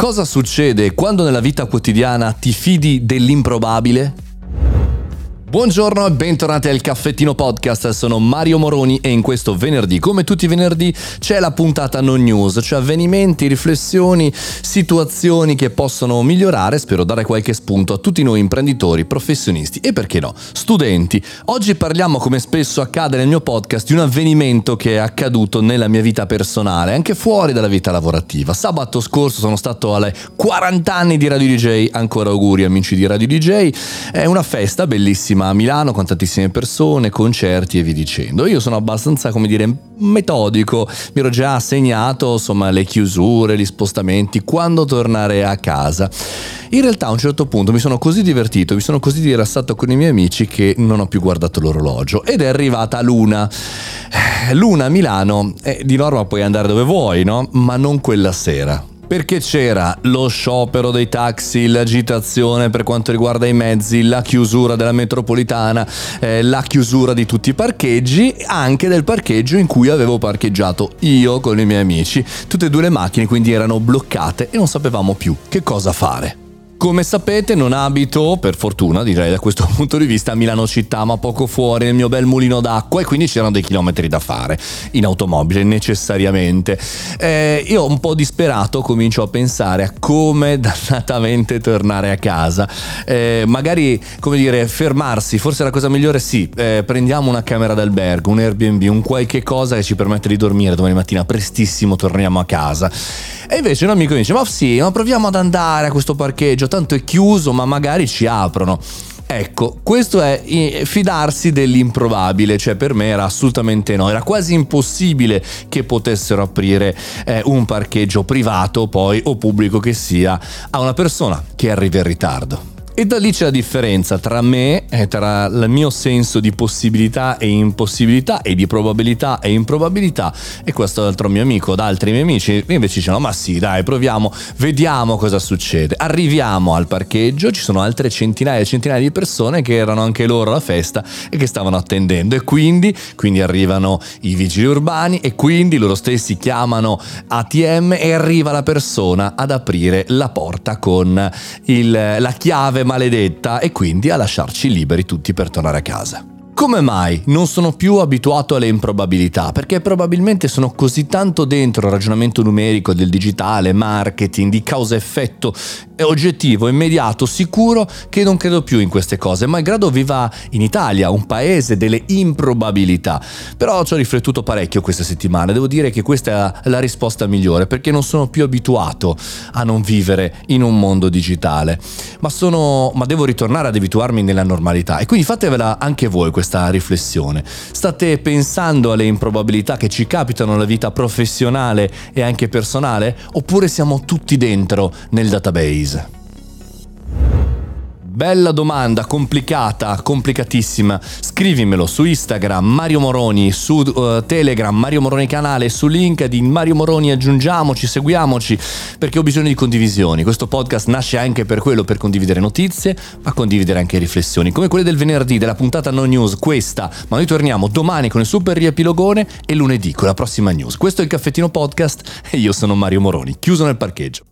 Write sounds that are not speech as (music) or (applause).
Cosa succede quando nella vita quotidiana ti fidi dell'improbabile? Buongiorno e bentornati al Caffettino Podcast, sono Mario Moroni e in questo venerdì, come tutti i venerdì, c'è la puntata non news, cioè avvenimenti, riflessioni, situazioni che possono migliorare, spero dare qualche spunto a tutti noi imprenditori, professionisti e perché no, studenti. Oggi parliamo, come spesso accade nel mio podcast, di un avvenimento che è accaduto nella mia vita personale, anche fuori dalla vita lavorativa. Sabato scorso sono stato alle 40 anni di Radio DJ, ancora auguri amici di Radio DJ, è una festa bellissima a Milano con tantissime persone, concerti e via dicendo. Io sono abbastanza, come dire, metodico, mi ero già segnato insomma le chiusure, gli spostamenti, quando tornare a casa. In realtà a un certo punto mi sono così divertito, mi sono così rilassato con i miei amici che non ho più guardato l'orologio ed è arrivata Luna. Eh, Luna a Milano, eh, di norma puoi andare dove vuoi, no? Ma non quella sera perché c'era lo sciopero dei taxi, l'agitazione per quanto riguarda i mezzi, la chiusura della metropolitana, eh, la chiusura di tutti i parcheggi, anche del parcheggio in cui avevo parcheggiato io con i miei amici. Tutte e due le macchine quindi erano bloccate e non sapevamo più che cosa fare. Come sapete non abito, per fortuna direi da questo (laughs) punto di vista, a Milano città, ma poco fuori nel mio bel mulino d'acqua e quindi c'erano dei chilometri da fare in automobile necessariamente. Eh, io un po' disperato comincio a pensare a come (laughs) dannatamente tornare a casa. Eh, magari, come dire, fermarsi, forse la cosa migliore sì, eh, prendiamo una camera d'albergo, un Airbnb, un qualche cosa che ci permette di dormire domani mattina prestissimo torniamo a casa. E invece un amico mi dice, ma sì, ma proviamo ad andare a questo parcheggio, tanto è chiuso, ma magari ci aprono. Ecco, questo è fidarsi dell'improbabile, cioè per me era assolutamente no, era quasi impossibile che potessero aprire eh, un parcheggio privato poi o pubblico che sia a una persona che arriva in ritardo. E da lì c'è la differenza tra me e tra il mio senso di possibilità e impossibilità e di probabilità e improbabilità e questo altro mio amico, da altri miei amici invece dicono ma sì dai proviamo, vediamo cosa succede. Arriviamo al parcheggio, ci sono altre centinaia e centinaia di persone che erano anche loro alla festa e che stavano attendendo e quindi, quindi arrivano i vigili urbani e quindi loro stessi chiamano ATM e arriva la persona ad aprire la porta con il, la chiave maledetta e quindi a lasciarci liberi tutti per tornare a casa. Come mai non sono più abituato alle improbabilità? Perché probabilmente sono così tanto dentro il ragionamento numerico del digitale, marketing, di causa-effetto oggettivo, immediato, sicuro che non credo più in queste cose, malgrado viva in Italia, un paese delle improbabilità. Però ci ho riflettuto parecchio questa settimana, devo dire che questa è la risposta migliore perché non sono più abituato a non vivere in un mondo digitale, ma, sono, ma devo ritornare ad abituarmi nella normalità e quindi fatevela anche voi questa riflessione. State pensando alle improbabilità che ci capitano nella vita professionale e anche personale oppure siamo tutti dentro nel database? Bella domanda, complicata, complicatissima. Scrivimelo su Instagram Mario Moroni, su uh, Telegram Mario Moroni canale, su LinkedIn Mario Moroni, aggiungiamoci, seguiamoci, perché ho bisogno di condivisioni. Questo podcast nasce anche per quello, per condividere notizie, ma condividere anche riflessioni, come quelle del venerdì, della puntata no news, questa. Ma noi torniamo domani con il super riepilogone e lunedì con la prossima news. Questo è il caffettino podcast e io sono Mario Moroni, chiuso nel parcheggio.